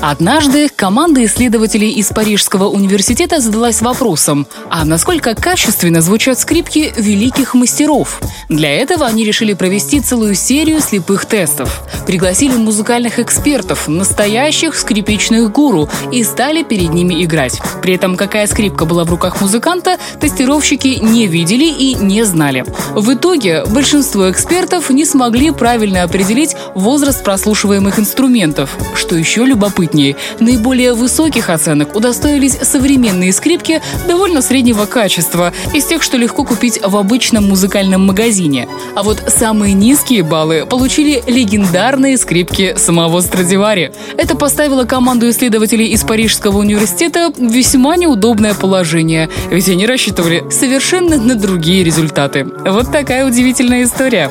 Однажды команда исследователей из Парижского университета задалась вопросом, а насколько качественно звучат скрипки великих мастеров? Для этого они решили провести целую серию слепых тестов. Пригласили музыкальных экспертов, настоящих скрипичных гуру, и стали перед ними играть. При этом какая скрипка была в руках музыканта, тестировщики не видели и не знали. В итоге большинство экспертов не смогли правильно определить возраст прослушиваемых инструментов. Что еще любопытнее, наиболее высоких оценок удостоились современные скрипки довольно среднего качества, из тех, что легко купить в обычном музыкальном магазине. А вот самые низкие баллы получили легендарные скрипки самого Страдивари. Это поставило команду исследователей из Парижского университета в весьма неудобное положение, ведь они рассчитывали совершенно на другие результаты. Вот такая удивительная история.